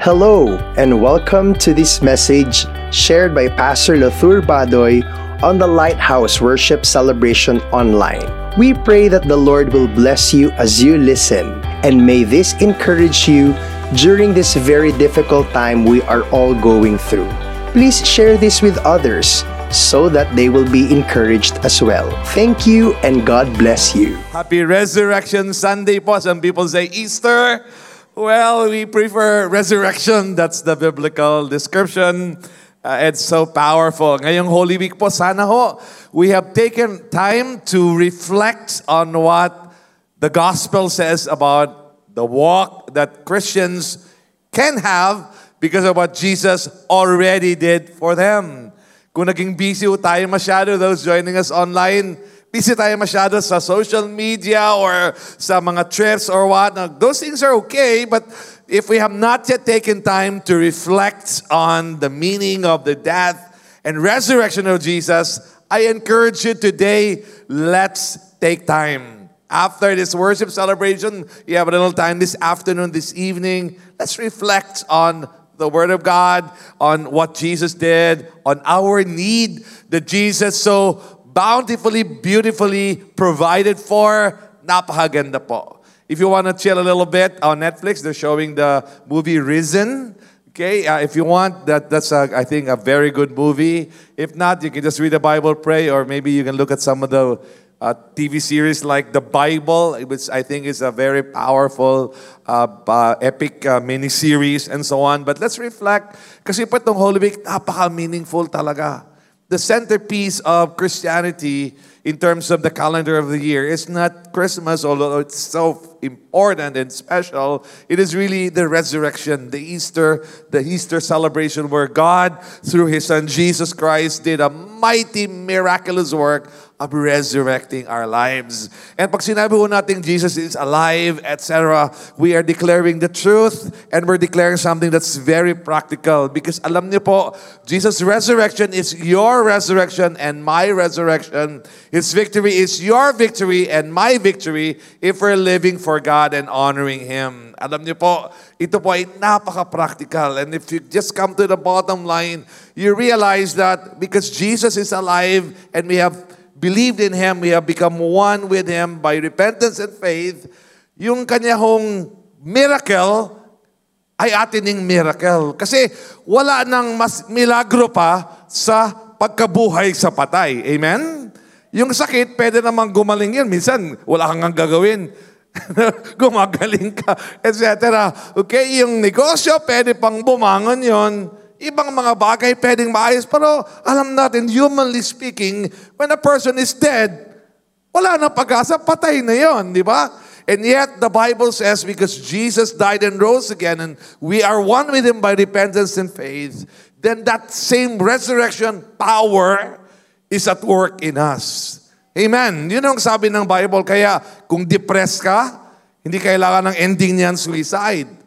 Hello, and welcome to this message shared by Pastor Lothur Badoy on the Lighthouse Worship Celebration Online. We pray that the Lord will bless you as you listen, and may this encourage you during this very difficult time we are all going through. Please share this with others so that they will be encouraged as well. Thank you and God bless you. Happy Resurrection Sunday po. Some people say Easter. Well, we prefer resurrection. That's the biblical description. Uh, it's so powerful. Ngayong Holy Week po, sana ho, we have taken time to reflect on what the gospel says about the walk that Christians can have because of what Jesus already did for them. Kung naging busy tayo masyado, those joining us online, busy tayo masyado sa social media or sa mga trips or what. Now, those things are okay, but if we have not yet taken time to reflect on the meaning of the death and resurrection of Jesus, I encourage you today, let's take time. After this worship celebration, you have a little time this afternoon, this evening. Let's reflect on the Word of God, on what Jesus did, on our need that Jesus so bountifully, beautifully provided for. Napakaganda po. If you want to chill a little bit on Netflix, they're showing the movie Risen. Okay, uh, if you want, that that's a, I think a very good movie. If not, you can just read the Bible, pray, or maybe you can look at some of the uh, TV series like the Bible, which I think is a very powerful, uh, uh, epic uh, mini-series and so on. But let's reflect, kasi po itong Holy Week, napaka-meaningful talaga. The centerpiece of Christianity in terms of the calendar of the year is not Christmas, although it's so important and special. It is really the resurrection, the Easter, the Easter celebration where God, through His Son Jesus Christ, did a mighty, miraculous work of resurrecting our lives. And pag sinabi ho natin Jesus is alive, etc., we are declaring the truth and we're declaring something that's very practical because alam niyo po, Jesus' resurrection is your resurrection and my resurrection. His victory is your victory and my victory if we're living for God and honoring Him. Alam niyo po, ito po ay napaka-practical. And if you just come to the bottom line, you realize that because Jesus is alive and we have believed in Him, we have become one with Him by repentance and faith, yung kanya hong miracle ay atin miracle. Kasi wala nang mas milagro pa sa pagkabuhay sa patay. Amen? Yung sakit, pwede namang gumaling yan. Minsan, wala kang gagawin. Gumagaling ka, etc. Okay, yung negosyo, pwede pang bumangon yon. Ibang mga bagay pwedeng maayos, pero alam natin, humanly speaking, when a person is dead, wala na pag-asa, patay na yon, di ba? And yet, the Bible says, because Jesus died and rose again, and we are one with Him by repentance and faith, then that same resurrection power is at work in us. Amen. Yun ang sabi ng Bible. Kaya, kung depressed ka, hindi kailangan ng ending niyan suicide.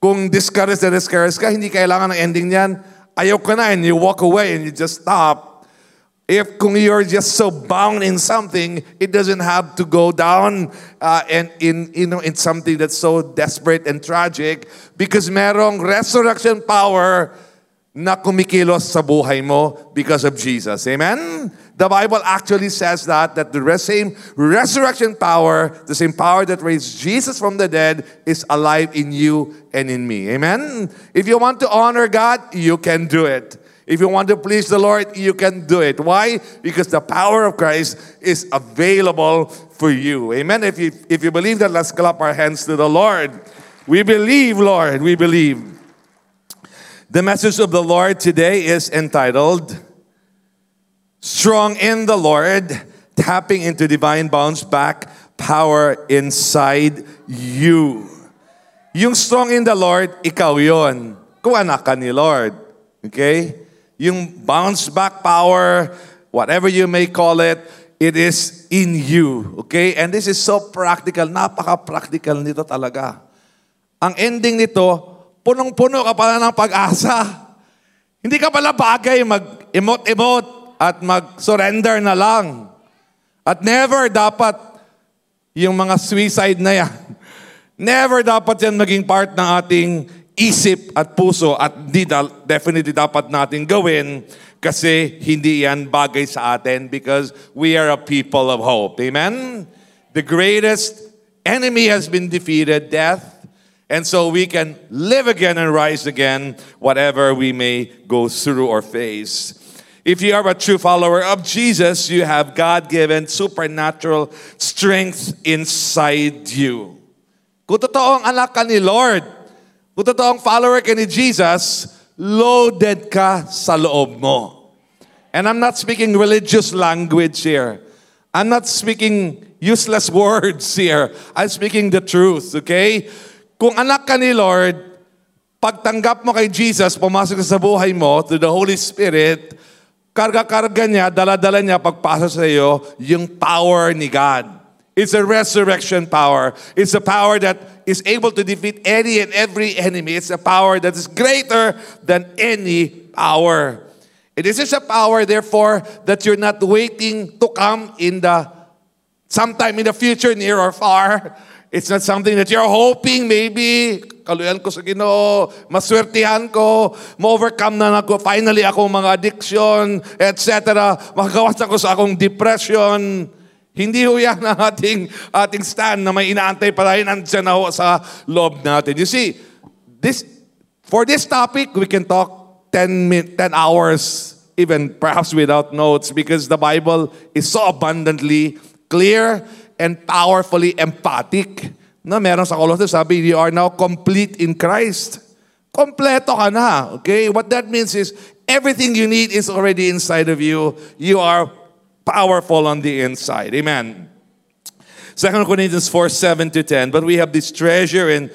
Kung discouraged na discouraged ka, hindi kailangan ng ending niyan, ayaw ka na and you walk away and you just stop. If kung you're just so bound in something, it doesn't have to go down uh, and in you know in something that's so desperate and tragic because merong resurrection power na kumikilos sa buhay mo because of Jesus. Amen? The Bible actually says that, that the same resurrection power, the same power that raised Jesus from the dead is alive in you and in me. Amen? If you want to honor God, you can do it. If you want to please the Lord, you can do it. Why? Because the power of Christ is available for you. Amen? If you, if you believe that, let's clap our hands to the Lord. We believe, Lord, we believe. The message of the Lord today is entitled Strong in the Lord, tapping into divine bounce back power inside you. Yung strong in the Lord, ikaw yon. Kung anak ka ni Lord. Okay? Yung bounce back power, whatever you may call it, it is in you. Okay? And this is so practical. Napaka-practical nito talaga. Ang ending nito, punong-puno ka pala ng pag-asa. Hindi ka pala bagay mag-emote-emote at mag-surrender na lang. At never dapat yung mga suicide na yan. Never dapat yan maging part ng ating isip at puso at di da- definitely dapat natin gawin kasi hindi yan bagay sa atin because we are a people of hope. Amen? The greatest enemy has been defeated, death. And so we can live again and rise again, whatever we may go through or face. If you are a true follower of Jesus, you have God given supernatural strength inside you. Kung totoong anak ka ni Lord, kung totoong follower ka ni Jesus, loaded ka sa loob mo. And I'm not speaking religious language here. I'm not speaking useless words here. I'm speaking the truth, okay? Kung anak ka ni Lord, pagtanggap mo kay Jesus, pumasok sa buhay mo through the Holy Spirit, karga-karga niya, dala-dala niya pagpasa sa iyo yung power ni God. It's a resurrection power. It's a power that is able to defeat any and every enemy. It's a power that is greater than any power. It is just a power, therefore, that you're not waiting to come in the sometime in the future, near or far. It's not something that you're hoping maybe, kaluyan ko sa ginoo, maswertihan ko, ma-overcome na ako, finally ako mga addiction, etc. Makagawas ako sa akong depression. Hindi ho yan ang ating, ating stand na may inaantay pa rin nandiyan na ho sa loob natin. You see, this, for this topic, we can talk 10, min, 10 hours, even perhaps without notes, because the Bible is so abundantly clear and powerfully emphatic. No, meron sa Colossus, sabi, you are now complete in Christ. Kompleto ka na. Okay? What that means is, everything you need is already inside of you. You are powerful on the inside. Amen. 2 Corinthians 4, 7 to 10. But we have this treasure in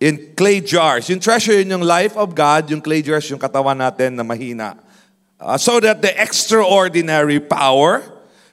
in clay jars. Yung treasure yun yung life of God, yung clay jars yung katawan natin na mahina. Uh, so that the extraordinary power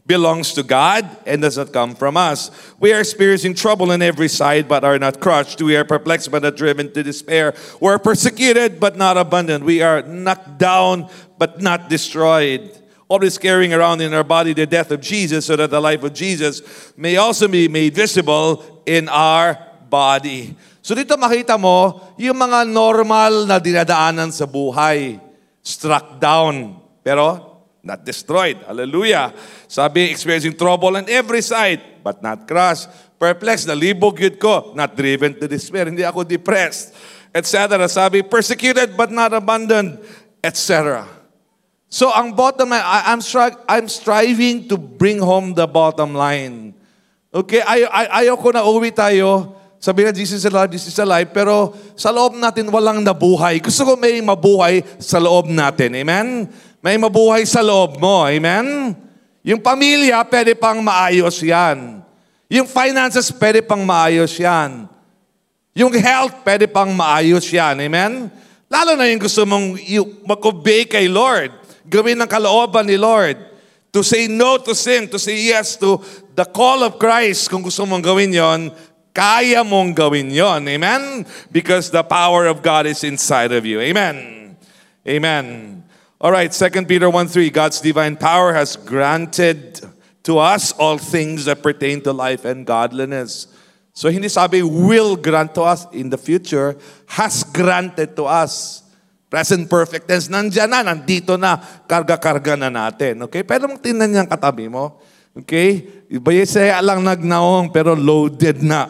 belongs to God and does not come from us. We are experiencing trouble on every side but are not crushed. We are perplexed but not driven to despair. We're persecuted but not abandoned. We are knocked down but not destroyed. Always carrying around in our body the death of Jesus so that the life of Jesus may also be made visible in our body. So dito makita mo yung mga normal na dinadaanan sa buhay. Struck down. Pero not destroyed. Hallelujah. Sabi, experiencing trouble on every side, but not crushed. Perplexed, nalibog yun ko, not driven to despair. Hindi ako depressed, etc. Sabi, persecuted but not abandoned, etc. So ang bottom line, I, I'm, stri- I'm striving to bring home the bottom line. Okay, ay, ay, ayaw ko na uwi tayo. Sabi na, Jesus is alive, Jesus is alive. Pero sa loob natin, walang nabuhay. Gusto ko may mabuhay sa loob natin. Amen? May mabuhay sa loob mo. Amen? Yung pamilya, pwede pang maayos yan. Yung finances, pwede pang maayos yan. Yung health, pwede pang maayos yan. Amen? Lalo na yung gusto mong mag-obey kay Lord. Gawin ng kalooban ni Lord. To say no to sin, to say yes to the call of Christ. Kung gusto mong gawin yon, kaya mong gawin yon. Amen? Because the power of God is inside of you. Amen. Amen. All right, 2 Peter 1 3, God's divine power has granted to us all things that pertain to life and godliness. So hindi sabi will grant to us in the future, has granted to us. Present perfect tense, nandyan na, nandito na, karga-karga na natin. Okay? Pero mong tingnan niyang katabi mo. Okay? Bayesaya lang nagnaong, pero loaded na.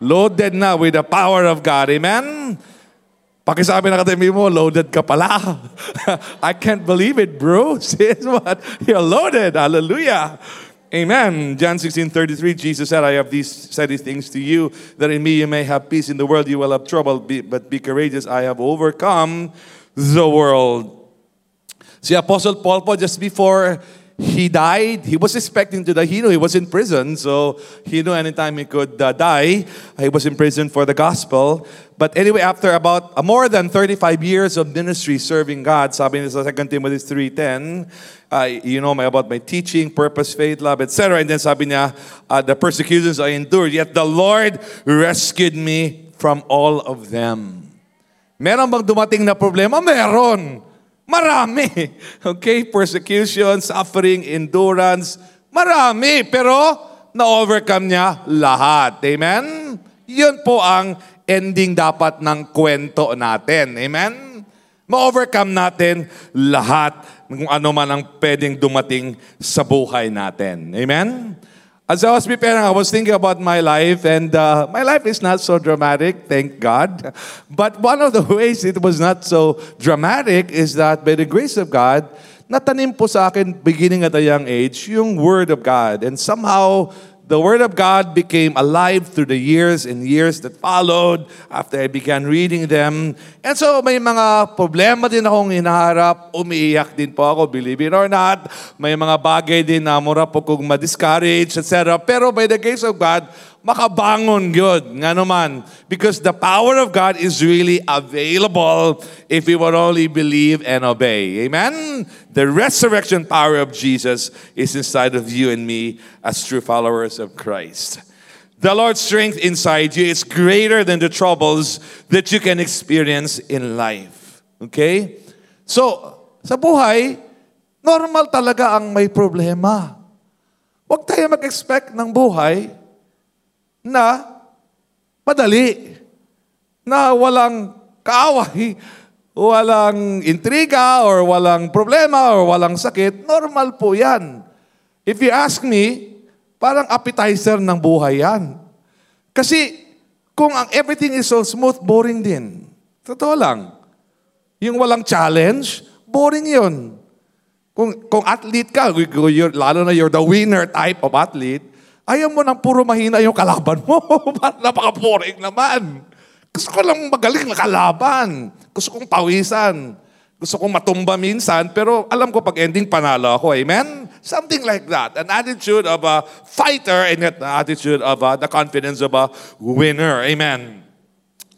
Loaded na with the power of God. Amen? Pakisabi na katabi mo, loaded ka pala. I can't believe it, bro. Says what? You're loaded. Hallelujah. Amen. John 16, 33, Jesus said, I have these, said these things to you, that in me you may have peace. In the world you will have trouble, but be courageous. I have overcome the world. See, Apostle Paul po, just before he died, he was expecting to die. He knew he was in prison, so he knew anytime he could uh, die. He was in prison for the gospel. But anyway, after about uh, more than 35 years of ministry serving God, sabi niya sa 2 Timothy 3.10, uh, you know my, about my teaching, purpose, faith, love, etc. And then sabi niya, uh, the persecutions I endured, yet the Lord rescued me from all of them. Meron bang dumating na problema? Meron. Marami. Okay? Persecution, suffering, endurance. Marami. Pero, na-overcome niya lahat. Amen? Yun po ang ending dapat ng kwento natin. Amen? Ma-overcome natin lahat kung ano man ang pwedeng dumating sa buhay natin. Amen? As I was preparing, I was thinking about my life, and uh, my life is not so dramatic, thank God. But one of the ways it was not so dramatic is that by the grace of God, natanim po sa akin beginning at a young age yung Word of God. And somehow, the Word of God became alive through the years and years that followed after I began reading them. And so may mga problema din akong hinaharap, umiiyak din po ako, believe it or not. May mga bagay din na mura po kong ma-discourage, etc. Pero by the grace of God, makabangon yun, nga naman. Because the power of God is really available if we would only believe and obey. Amen? The resurrection power of Jesus is inside of you and me as true followers of Christ. The Lord's strength inside you is greater than the troubles that you can experience in life. Okay? So, sa buhay, normal talaga ang may problema. Huwag tayo mag-expect ng buhay na madali, na walang kaaway, walang intriga, or walang problema, or walang sakit, normal po yan. If you ask me, parang appetizer ng buhay yan. Kasi kung ang everything is so smooth, boring din. Totoo lang. Yung walang challenge, boring yun. Kung, kung athlete ka, lalo na you're the winner type of athlete, Ayaw mo nang puro mahina yung kalaban mo. Napaka-boring naman. Gusto ko lang magaling na kalaban. Gusto kong pawisan. Gusto kong matumba minsan, pero alam ko pag ending panalo ako. Amen? Something like that. An attitude of a fighter and the attitude of a, the confidence of a winner. Amen.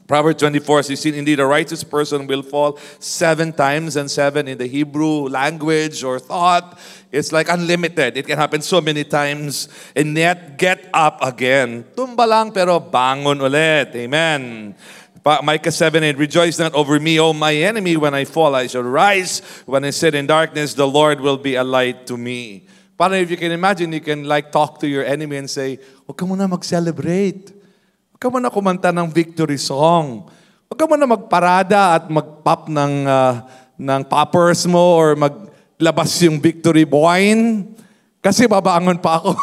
Proverbs 24, 16, indeed a righteous person will fall seven times and seven in the Hebrew language or thought. It's like unlimited. It can happen so many times and yet get up again. Tumba lang pero bangon ulit. Amen. But Micah 7 8, Rejoice not over me, O my enemy. When I fall, I shall rise. When I sit in darkness, the Lord will be a light to me. Parang if you can imagine, you can like talk to your enemy and say, Huwag ka muna mag-celebrate. Ka muna kumanta ng victory song. Huwag ka muna magparada at mag-pop ng, uh, ng poppers mo or maglabas yung victory wine. Kasi babangon pa ako.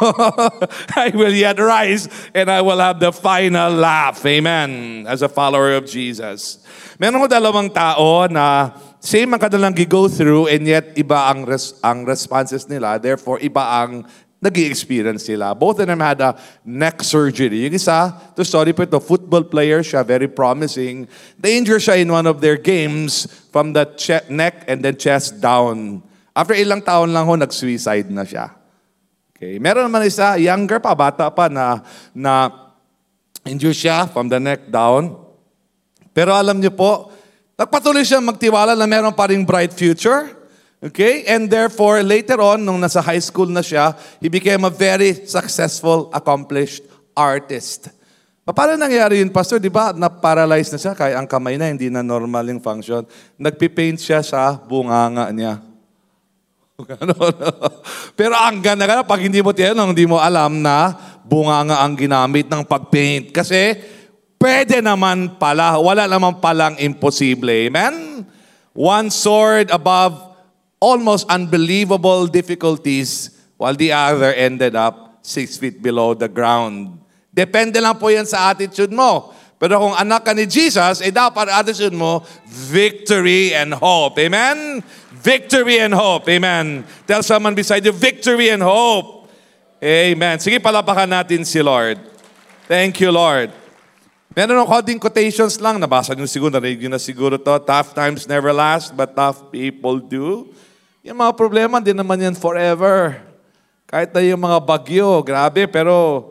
I will yet rise and I will have the final laugh. Amen. As a follower of Jesus. Meron ko dalawang tao na same ang kanilang go through and yet iba ang, res- ang responses nila. Therefore, iba ang nag experience sila. Both of them had a neck surgery. Yung isa, to story po ito, football player siya, very promising. Danger siya in one of their games from the che- neck and then chest down. After ilang taon lang ho, nag-suicide na siya. Okay. Meron naman isa, younger pa, bata pa, na, na injure siya from the neck down. Pero alam niyo po, nagpatuloy siya magtiwala na meron pa ring bright future. Okay? And therefore, later on, nung nasa high school na siya, he became a very successful, accomplished artist. Paano nangyari yun, Pastor? Di ba, na-paralyze na siya, kaya ang kamay na, hindi na normal yung function. Nagpipaint siya sa bunganga niya. Pero ang ganda ka pag hindi mo tinanong, hindi mo alam na bunganga ang ginamit ng pagpaint. Kasi, pwede naman pala, wala naman palang imposible. Amen? One sword above almost unbelievable difficulties while the other ended up six feet below the ground. Depende lang po yan sa attitude mo. Pero kung anak ka ni Jesus, eh dapat attitude mo, victory and hope. Amen? Victory and hope. Amen. Tell someone beside you, victory and hope. Amen. Sige, palapakan natin si Lord. Thank you, Lord. Meron ng konting quotations lang. Nabasa nyo siguro, narinig nyo na siguro to. Tough times never last, but tough people do. Yung mga problema, hindi naman yan forever. Kahit na yung mga bagyo, grabe, pero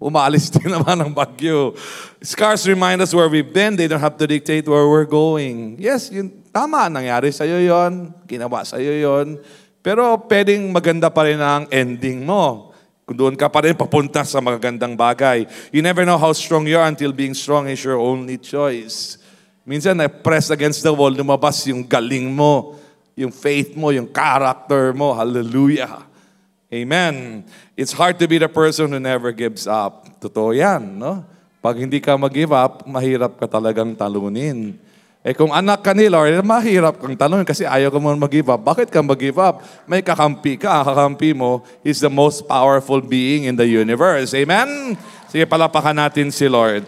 umaalis din naman ang bagyo. Scars remind us where we've been. They don't have to dictate where we're going. Yes, yun, tama, nangyari sa'yo yon, ginawa sa'yo yon. Pero pwedeng maganda pa rin ang ending mo. Kung doon ka pa rin papunta sa magagandang bagay. You never know how strong you are until being strong is your only choice. Minsan, na-press against the wall, lumabas yung galing mo yung faith mo, yung character mo. Hallelujah. Amen. It's hard to be the person who never gives up. Totoo yan, no? Pag hindi ka mag-give up, mahirap ka talagang talunin. Eh kung anak ka ni Lord, mahirap kang talunin kasi ayaw ka mo mag-give up. Bakit ka mag-give up? May kakampi ka. Kakampi mo is the most powerful being in the universe. Amen? Sige, palapakan natin si Lord.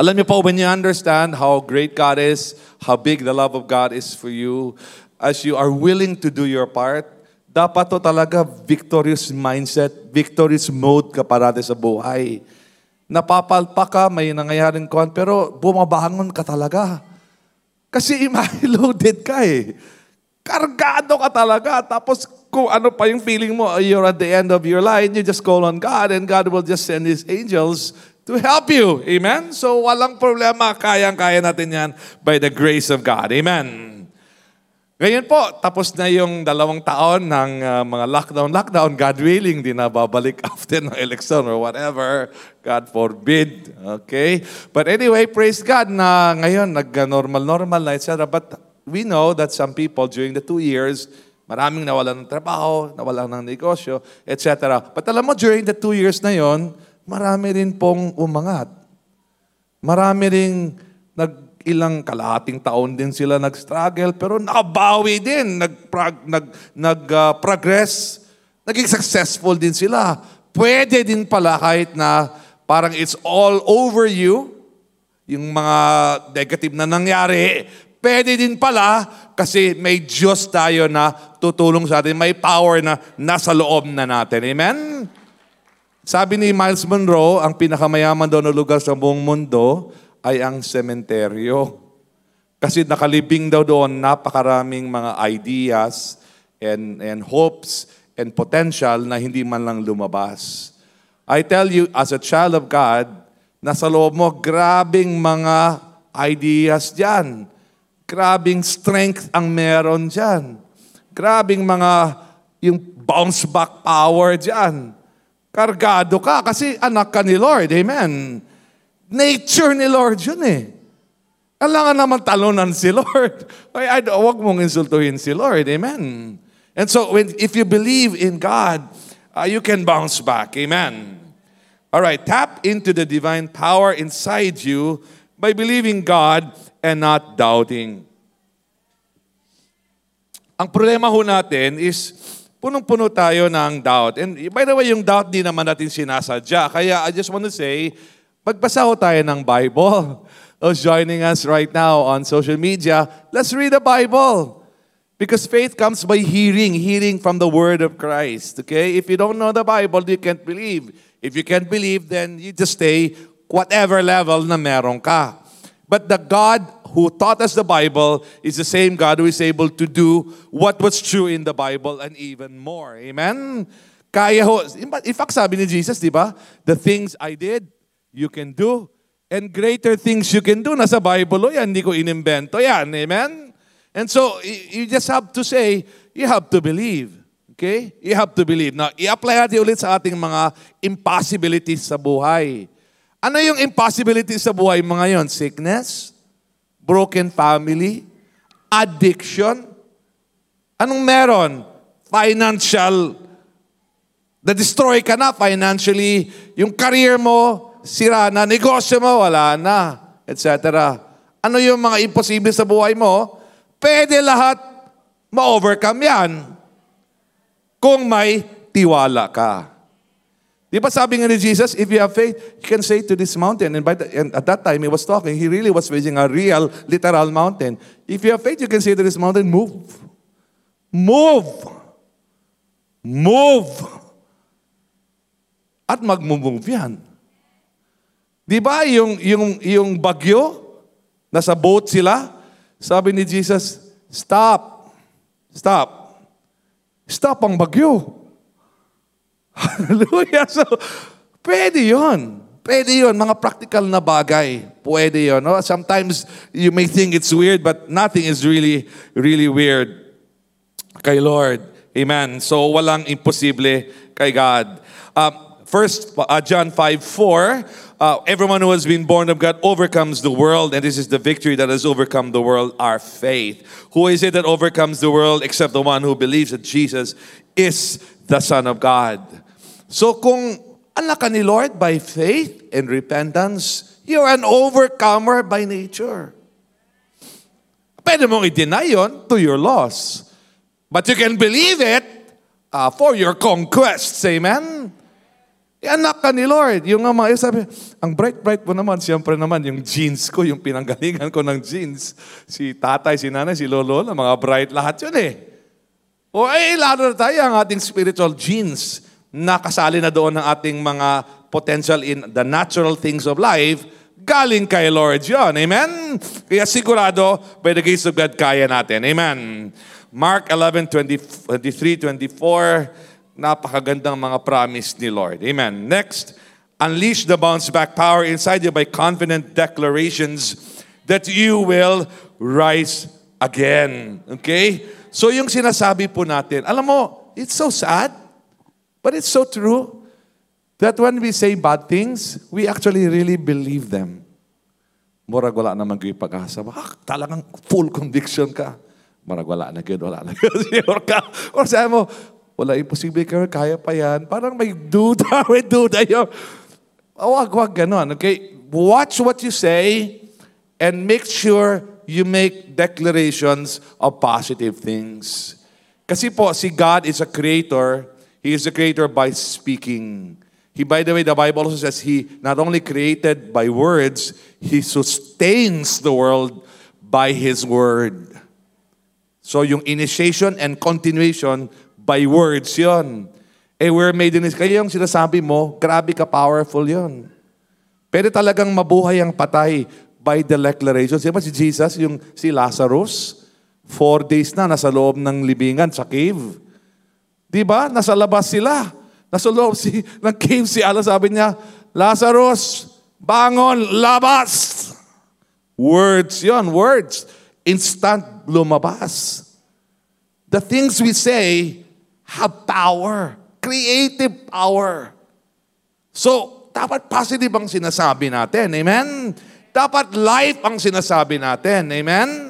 Alam niyo po, when you understand how great God is, how big the love of God is for you, as you are willing to do your part, dapat to talaga victorious mindset, victorious mode ka parati sa buhay napapalpa ka, may nangyayaring kon, pero bumabangon ka talaga. Kasi loaded ka eh. Kargado ka talaga. Tapos kung ano pa yung feeling mo, you're at the end of your line, you just call on God and God will just send His angels to help you. Amen? So walang problema. Kayang-kaya natin yan by the grace of God. Amen. Ngayon po, tapos na yung dalawang taon ng uh, mga lockdown-lockdown, God willing, di na babalik after ng election or whatever. God forbid. Okay? But anyway, praise God na ngayon nag-normal-normal na, etc. But we know that some people during the two years, maraming nawalan ng trabaho, nawalan ng negosyo, etc. But alam mo, during the two years na yon, marami rin pong umangat. Marami rin nag ilang kalahating taon din sila nag-struggle, pero nakabawi din, nag-progress, nag, nag, uh, progress, naging successful din sila. Pwede din pala kahit na parang it's all over you, yung mga negative na nangyari, pwede din pala kasi may Diyos tayo na tutulong sa atin, may power na nasa loob na natin. Amen? Sabi ni Miles Monroe, ang pinakamayaman daw na lugar sa buong mundo ay ang sementeryo. Kasi nakalibing daw doon napakaraming mga ideas and, and hopes and potential na hindi man lang lumabas. I tell you, as a child of God, nasa loob mo, grabing mga ideas dyan. Grabing strength ang meron dyan. Grabing mga yung bounce back power dyan. Kargado ka kasi anak ka ni Lord. Amen. Nature ni Lord yun eh. Kailangan naman talunan si Lord. Ay, ay, huwag mong insultuhin si Lord. Amen. And so, when, if you believe in God, uh, you can bounce back. Amen. All right, tap into the divine power inside you by believing God and not doubting. Ang problema ho natin is punong-puno tayo ng doubt. And by the way, yung doubt di naman natin sinasadya. Kaya I just want to say, Magbasa ho tayo ng Bible. Those joining us right now on social media, let's read the Bible. Because faith comes by hearing, hearing from the word of Christ. Okay? If you don't know the Bible, you can't believe. If you can't believe, then you just stay whatever level na meron ka. But the God who taught us the Bible is the same God who is able to do what was true in the Bible and even more. Amen? Kaya ho. In fact, sabi ni Jesus, di ba? The things I did, you can do. And greater things you can do. Nasa Bible yan, hindi ko inimbento yan. Amen? And so, you just have to say, you have to believe. Okay? You have to believe. Now, i-apply natin ulit sa ating mga impossibilities sa buhay. Ano yung impossibilities sa buhay mga yon? Sickness? Broken family? Addiction? Anong meron? Financial. Na-destroy ka na financially. Yung career mo, sira na, negosyo mo, wala na, etc. Ano yung mga imposible sa buhay mo? Pwede lahat ma-overcome yan kung may tiwala ka. Di ba sabi nga ni Jesus, if you have faith, you can say to this mountain, and, by the, and at that time he was talking, he really was facing a real, literal mountain. If you have faith, you can say to this mountain, move. Move. Move. At mag-move yan. Di ba yung, yung, yung bagyo, nasa boat sila, sabi ni Jesus, stop, stop, stop ang bagyo. Hallelujah. So, pwede yon. Pwede yon. Mga practical na bagay. Pwede yon. No? Sometimes you may think it's weird, but nothing is really, really weird kay Lord. Amen. So, walang imposible kay God. Um, first, uh, John 5, 4, uh, everyone who has been born of God overcomes the world, and this is the victory that has overcome the world, our faith. Who is it that overcomes the world except the one who believes that Jesus is the Son of God? So kung anak ka ni Lord by faith and repentance. You're an overcomer by nature. Pwede mong i-deny yun to your loss. But you can believe it uh, for your conquests. Amen? Anak ka ni Lord. Yung nga mga sabi, ang bright-bright mo naman, siyempre naman, yung jeans ko, yung pinanggalingan ko ng jeans. Si tatay, si nanay, si lolo, mga bright lahat yun eh. O ay, lalo na tayo, ang ating spiritual genes na kasali na doon ng ating mga potential in the natural things of life, galing kay Lord yun. Amen? Kaya sigurado, by the grace of God, kaya natin. Amen. Mark 11, 20, 23, 24, Napakagandang mga promise ni Lord. Amen. Next, unleash the bounce back power inside you by confident declarations that you will rise again. Okay? So yung sinasabi po natin, alam mo, it's so sad, but it's so true that when we say bad things, we actually really believe them. Murag wala naman kayo pag-asa. Ah, talagang full conviction ka. Murag wala na good, wala na good. ka. Or sabi mo, wala imposible ka, kaya pa yan. Parang may duda, may duda yun. Wag, wag ganon. Okay? Watch what you say and make sure you make declarations of positive things. Kasi po, si God is a creator. He is a creator by speaking. He, by the way, the Bible also says He not only created by words, He sustains the world by His word. So yung initiation and continuation by words yon. Eh, we're made in His... Kaya yung sinasabi mo, grabe ka powerful yon. Pero talagang mabuhay ang patay by the declaration. Di ba si Jesus, yung si Lazarus, four days na nasa loob ng libingan sa cave. Di ba? Nasa labas sila. Nasa loob si, ng cave si Allah. Sabi niya, Lazarus, bangon, labas! Words yon, words. Instant lumabas. The things we say have power. Creative power. So, dapat positive ang sinasabi natin. Amen? Dapat life ang sinasabi natin. Amen?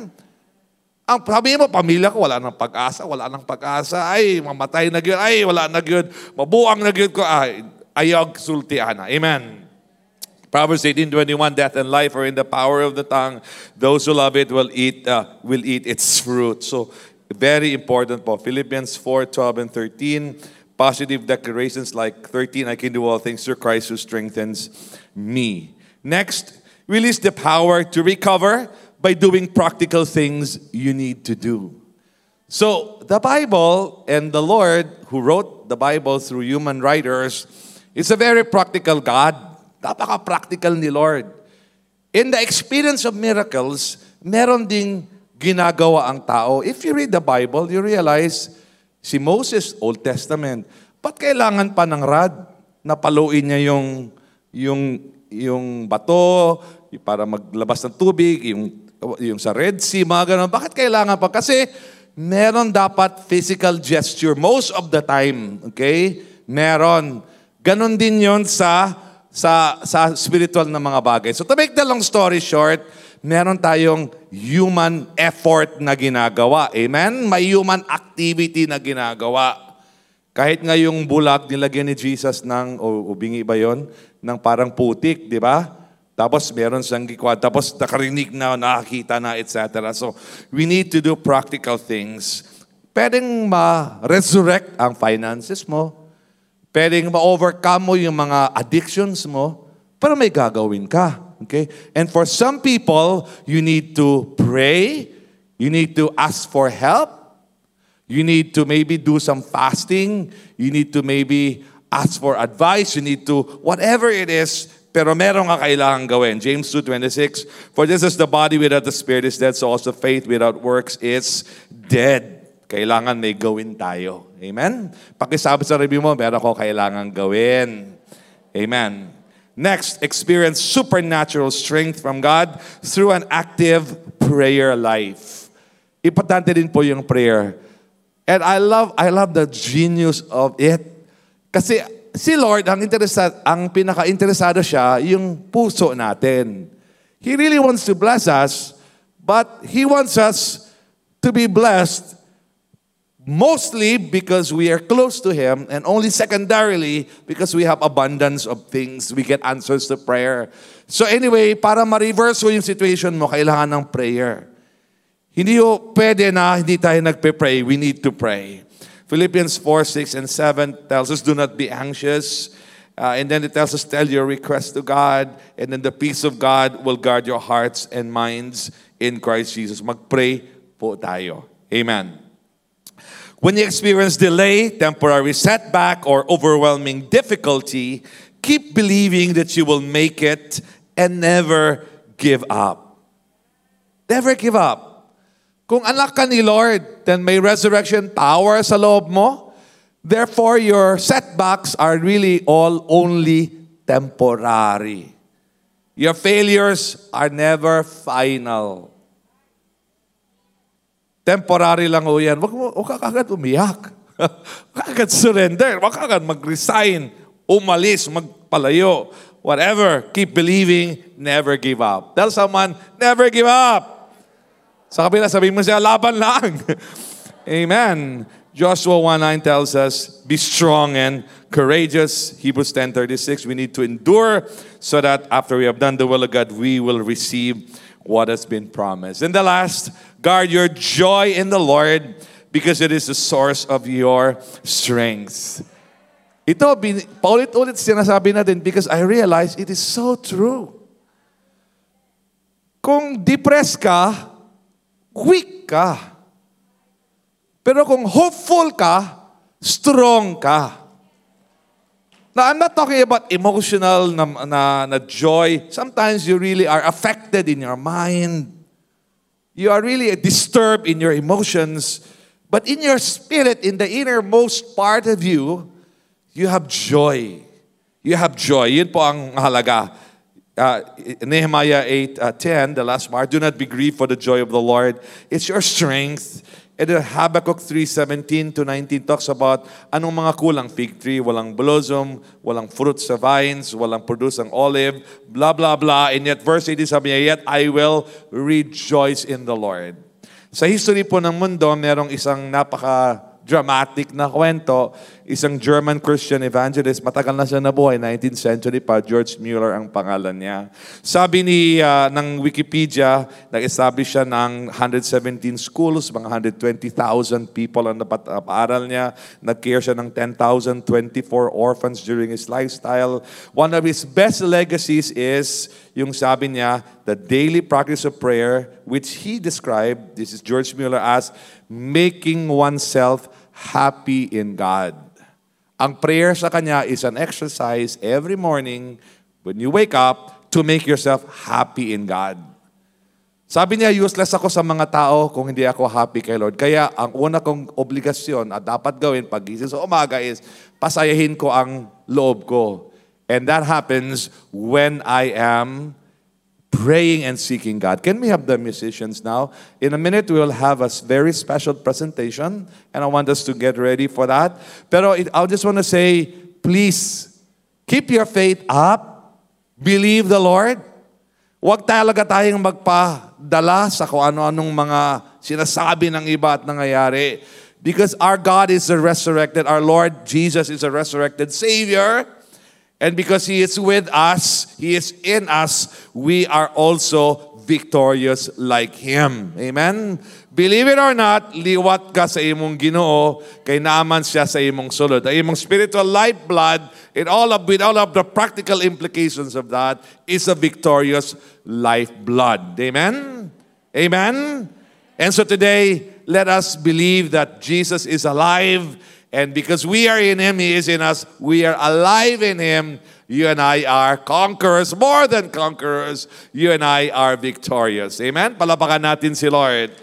Ang sabi mo, pamilya ko, wala nang pag-asa, wala nang pag-asa. Ay, mamatay na gyud. Ay, wala na gyud. Mabuang na gyud ko. Ay, ayog sultiana. Amen. Proverbs 18:21, death and life are in the power of the tongue. Those who love it will eat uh, will eat its fruit. So very important po. Philippians 4, 12, and 13. Positive declarations like 13, I can do all things through Christ who strengthens me. Next, release the power to recover by doing practical things you need to do. So, the Bible and the Lord who wrote the Bible through human writers is a very practical God. Napaka-practical ni Lord. In the experience of miracles, meron ding ginagawa ang tao. If you read the Bible, you realize si Moses, Old Testament, ba't kailangan pa ng rod na paluin niya yung, yung, yung bato para maglabas ng tubig, yung, yung sa Red Sea, mga ganun. Bakit kailangan pa? Kasi meron dapat physical gesture most of the time. Okay? Meron. Ganon din yon sa sa sa spiritual na mga bagay. So to make the long story short, meron tayong human effort na ginagawa. Amen? May human activity na ginagawa. Kahit nga yung bulag, nilagyan ni Jesus ng, o, o bingi ba yun? Ng parang putik, di ba? Tapos meron siyang gikwad. Tapos nakarinig na, nakakita na, etc. So, we need to do practical things. Pwedeng ma-resurrect ang finances mo. Pwedeng ma-overcome mo yung mga addictions mo. Pero may gagawin ka. Okay? And for some people, you need to pray. You need to ask for help. You need to maybe do some fasting. You need to maybe ask for advice. You need to, whatever it is, pero meron ka kailangan gawin. James 2.26, For this is the body without the spirit is dead, so also faith without works is dead. Kailangan may gawin tayo. Amen? Pakisabi sa review mo, meron ko kailangan gawin. Amen. Next, experience supernatural strength from God through an active prayer life. Importante din po yung prayer. And I love I love the genius of it. Kasi si Lord ang interesado ang pinaka-interesado siya yung puso natin. He really wants to bless us, but he wants us to be blessed Mostly because we are close to Him, and only secondarily because we have abundance of things. We get answers to prayer. So anyway, para ma-reverse yung situation mo, kailangan ng prayer. Hindi ho pwede na hindi tayo nagpe-pray. We need to pray. Philippians 4, 6, and 7 tells us, do not be anxious. Uh, and then it tells us, tell your request to God. And then the peace of God will guard your hearts and minds in Christ Jesus. Mag-pray po tayo. Amen. When you experience delay, temporary setback, or overwhelming difficulty, keep believing that you will make it and never give up. Never give up. Kung anak ka ni Lord, then may resurrection power sa loob mo. Therefore, your setbacks are really all only temporary. Your failures are never final. Temporary lang ho yan. Huwag, huwag ka kagad umiyak. Huwag ka kagad surrender. Huwag ka kagad mag-resign, umalis, magpalayo. Whatever. Keep believing. Never give up. Tell someone, never give up. Sa kabila, sabihin mo siya, laban lang. Amen. Joshua 1.9 tells us, be strong and courageous. Hebrews 10.36, we need to endure so that after we have done the will of God, we will receive what has been promised. And the last, guard your joy in the Lord because it is the source of your strength. Ito, paulit-ulit sinasabi natin because I realize it is so true. Kung depressed ka, weak ka. Pero kung hopeful ka, strong ka. Now, I'm not talking about emotional na, na, na joy. Sometimes you really are affected in your mind. You are really disturbed in your emotions. But in your spirit, in the innermost part of you, you have joy. You have joy. Yun po ang halaga uh, Nehemiah 8 uh, 10, the last part, do not be grieved for the joy of the Lord. It's your strength. And Habakkuk 3:17 to 19 talks about anong mga kulang fig tree, walang blossom, walang fruit sa vines, walang produce ang olive, blah blah blah. And yet verse 18 sabi niya, yet I will rejoice in the Lord. Sa history po ng mundo, merong isang napaka dramatic na kwento. Isang German Christian evangelist, matagal na siya nabuhay, 19th century pa, George Mueller ang pangalan niya. Sabi ni uh, ng Wikipedia, nag-establish siya ng 117 schools, mga 120,000 people ang napaaral niya. Nag-care siya ng 10,024 orphans during his lifestyle. One of his best legacies is yung sabi niya, the daily practice of prayer, which he described, this is George Mueller, as making oneself happy in God. Ang prayer sa kanya is an exercise every morning when you wake up to make yourself happy in God. Sabi niya, useless ako sa mga tao kung hindi ako happy kay Lord. Kaya ang una kong obligasyon at dapat gawin pag sa umaga is pasayahin ko ang loob ko. And that happens when I am praying and seeking God. Can we have the musicians now? In a minute, we will have a very special presentation, and I want us to get ready for that. Pero I just want to say, please, keep your faith up, believe the Lord. Huwag talaga tayong magpadala sa kung ano-anong mga sinasabi ng iba at nangyayari. Because our God is a resurrected, our Lord Jesus is a resurrected Savior. And because He is with us, He is in us, we are also victorious like Him. Amen? Believe it or not, liwat ka sa imong ginoo, kay naaman siya sa imong sulod. Ang imong spiritual lifeblood, in all of, with all of the practical implications of that, is a victorious lifeblood. Amen? Amen? And so today, let us believe that Jesus is alive and because we are in Him, He is in us, we are alive in Him. You and I are conquerors, more than conquerors. You and I are victorious. Amen? Palapakan natin si Lord.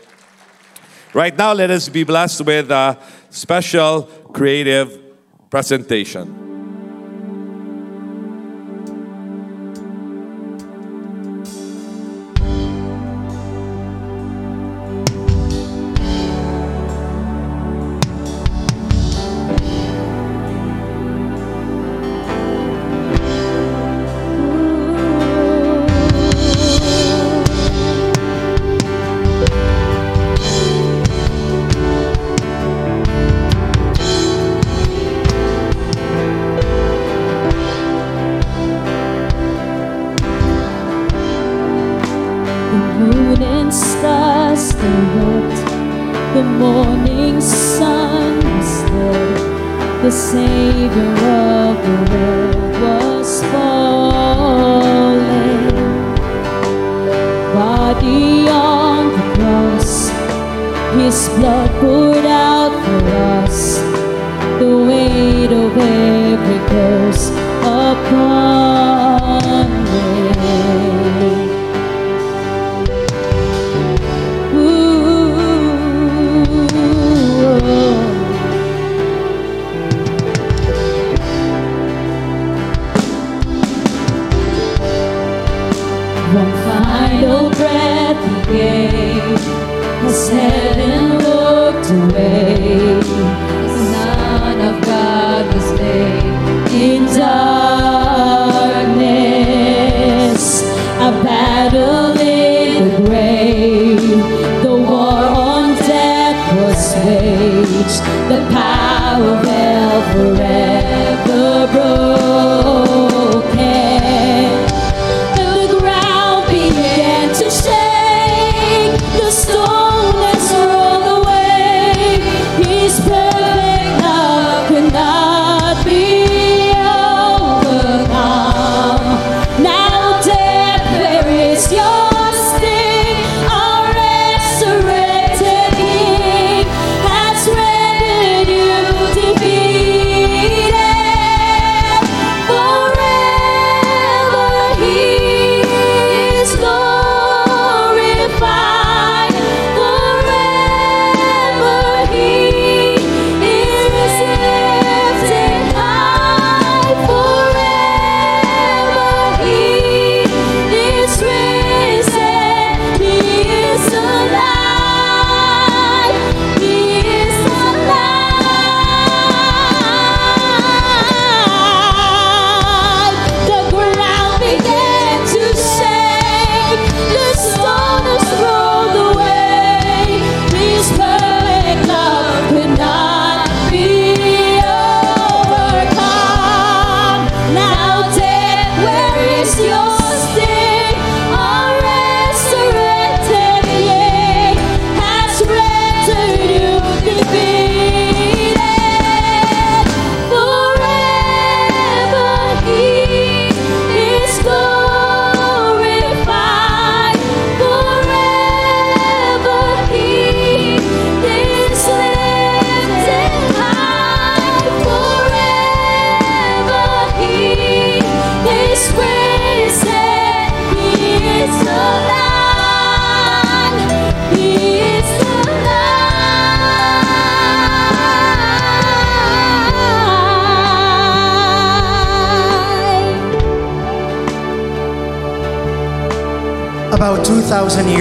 Right now, let us be blessed with a special creative presentation. One final breath he gave as heaven looked away. The Son of God was in darkness. A battle in the grave. The war on death was waged. The power of hell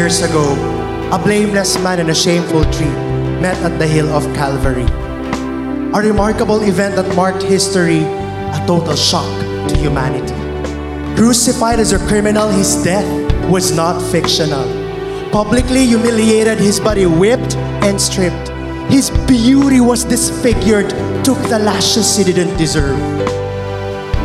years ago, a blameless man and a shameful tree met at the hill of Calvary. A remarkable event that marked history, a total shock to humanity. Crucified as a criminal, his death was not fictional. Publicly humiliated, his body whipped and stripped. His beauty was disfigured, took the lashes he didn't deserve.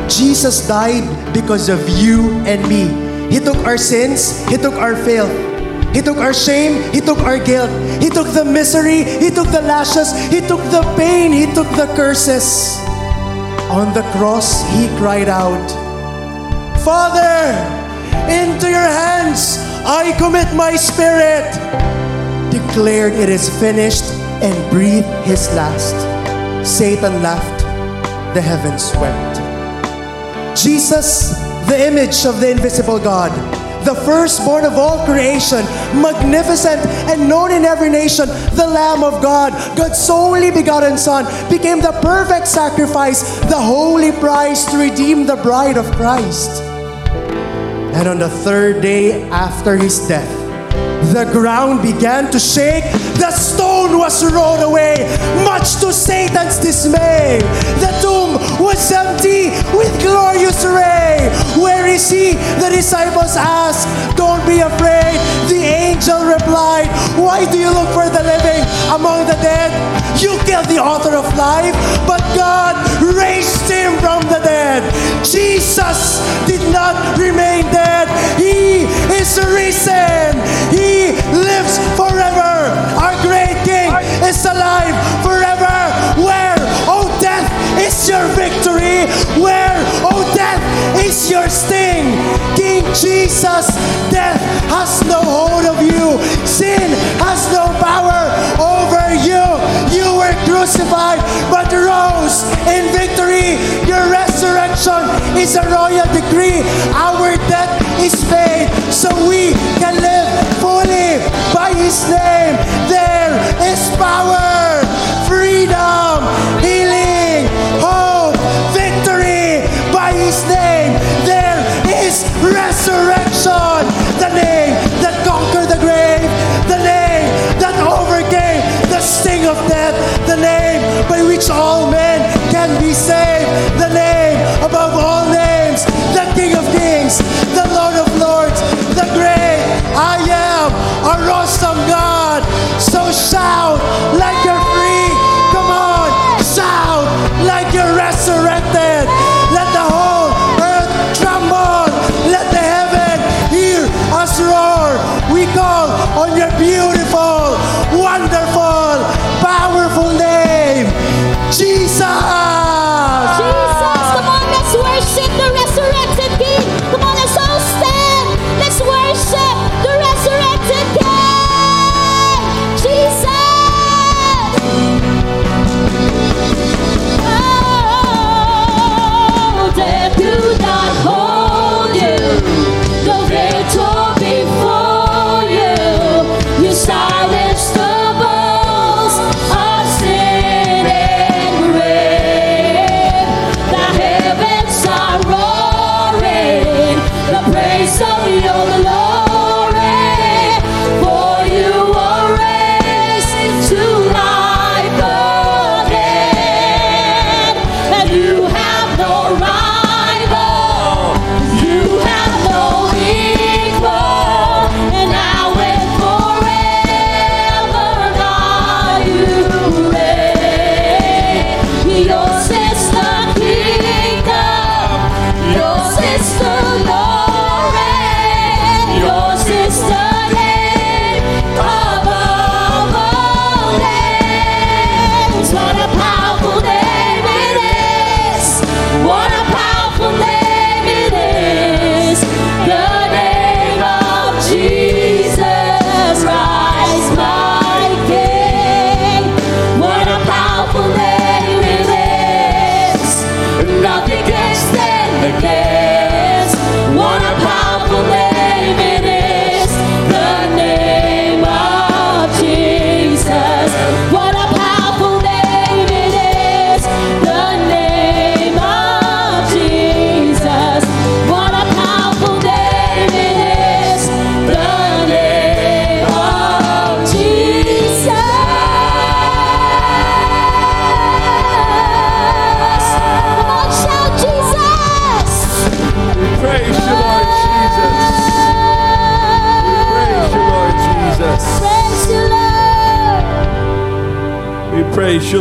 Jesus died because of you and me. He took our sins, He took our filth. He took our shame, He took our guilt. He took the misery, He took the lashes, He took the pain, He took the curses. On the cross, He cried out, Father, into your hands I commit my spirit. Declared it is finished and breathed his last. Satan laughed, the heavens wept. Jesus, the image of the invisible God, the firstborn of all creation, magnificent and known in every nation, the Lamb of God, God's only begotten Son, became the perfect sacrifice, the holy price to redeem the bride of Christ. And on the third day after his death, the ground began to shake. The stone was rolled away, much to Satan's dismay. The tomb was empty with glorious ray. Where is he? The disciples asked. Don't be afraid. The angel replied, Why do you look for the living among the dead? You killed the author of life, but God raised him from the dead. Jesus did not remain dead. He is risen. He lives forever is alive forever. Where, oh death, is your victory? Where, oh death, is your sting? King Jesus, death has no hold of you. Sin has no power over you. You were crucified but rose in victory. Your resurrection is a royal decree. Our death is paid so we can live fully by His name. There power,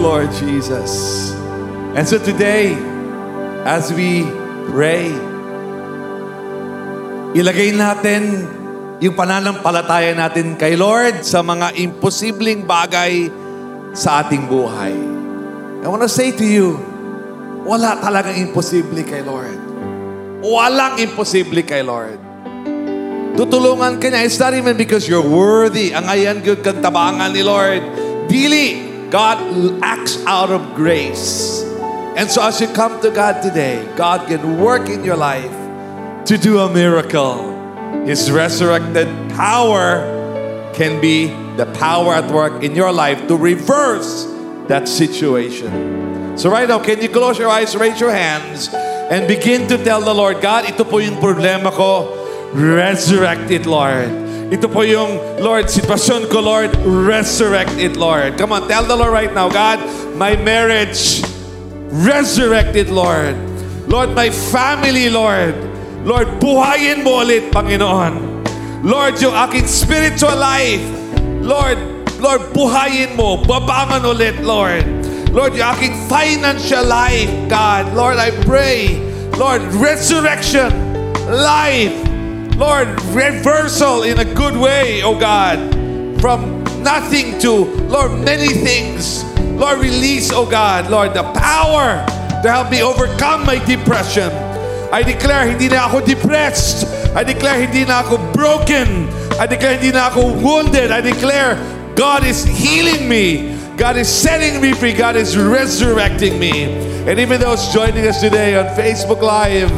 Lord Jesus. And so today, as we pray, ilagay natin yung pananampalataya natin kay Lord sa mga imposibleng bagay sa ating buhay. I want to say to you, wala talagang imposible kay Lord. Walang imposible kay Lord. Tutulungan ka niya. It's not even because you're worthy. Ang ayan good kang tabangan ni Lord. Dili, God acts out of grace. And so as you come to God today, God can work in your life to do a miracle. His resurrected power can be the power at work in your life to reverse that situation. So right now, can you close your eyes, raise your hands, and begin to tell the Lord, God, ito po yung problema ko. Resurrect it, Lord. Ito po yung, Lord, sitwasyon ko, Lord. Resurrect it, Lord. Come on, tell the Lord right now, God, my marriage, resurrect it, Lord. Lord, my family, Lord. Lord, buhayin mo ulit, Panginoon. Lord, yung aking spiritual life, Lord, Lord, buhayin mo, babangan ulit, Lord. Lord, yung aking financial life, God, Lord, I pray, Lord, resurrection, life, Lord, reversal in a good way, oh God, from nothing to, Lord, many things. Lord, release, oh God, Lord, the power to help me overcome my depression. I declare hindi na ako depressed. I declare hindi na ako broken. I declare hindi na ako wounded. I declare God is healing me. God is setting me free. God is resurrecting me. And even those joining us today on Facebook Live,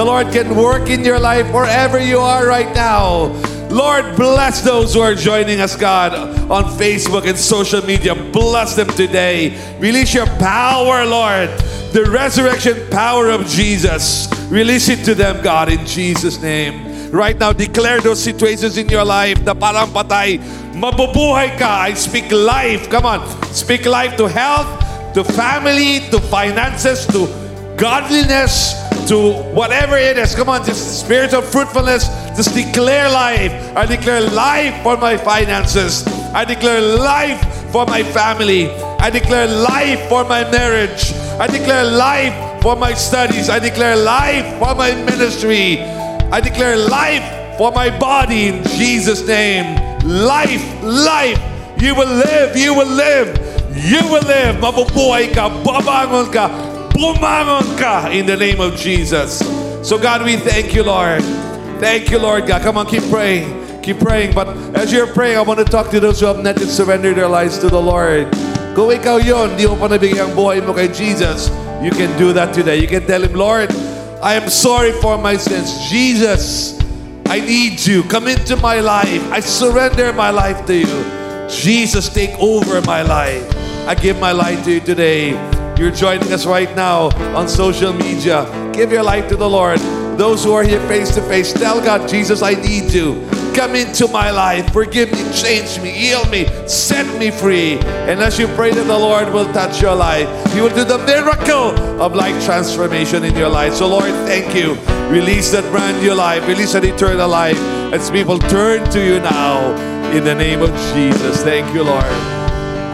the Lord can work in your life wherever you are right now. Lord, bless those who are joining us, God, on Facebook and social media. Bless them today. Release your power, Lord. The resurrection power of Jesus. Release it to them, God, in Jesus' name. Right now, declare those situations in your life na parang patay. Mabubuhay ka. I speak life. Come on. Speak life to health, to family, to finances, to godliness, to whatever it is. Come on, just spiritual fruitfulness. Just declare life. I declare life for my finances. I declare life for my family. I declare life for my marriage. I declare life for my studies. I declare life for my ministry. I declare life for my body in Jesus' name. Life, life. You will live, you will live, you will live. Mabubuhay ka, babangon ka, bumangon ka in the name of Jesus. So God, we thank you, Lord. Thank you, Lord God. Come on, keep praying. Keep praying. But as you're praying, I want to talk to those who have not yet surrendered their lives to the Lord. Kung ikaw yun, di mo pa nabigay ang buhay mo kay Jesus, you can do that today. You can tell Him, Lord, I am sorry for my sins. Jesus, I need you. Come into my life. I surrender my life to you. Jesus, take over my life. I give my life to you today. You're joining us right now on social media. Give your life to the Lord. Those who are here face to face, tell God, Jesus, I need you. Come into my life. Forgive me, change me, heal me, set me free. And as you pray that the Lord will touch your life, He will do the miracle of life transformation in your life. So, Lord, thank you. Release that brand new life, release that eternal life as people turn to you now in the name of Jesus. Thank you, Lord.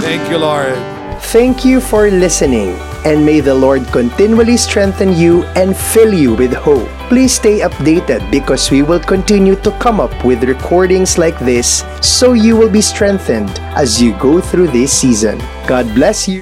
Thank you, Lord. Thank you for listening, and may the Lord continually strengthen you and fill you with hope. Please stay updated because we will continue to come up with recordings like this so you will be strengthened as you go through this season. God bless you.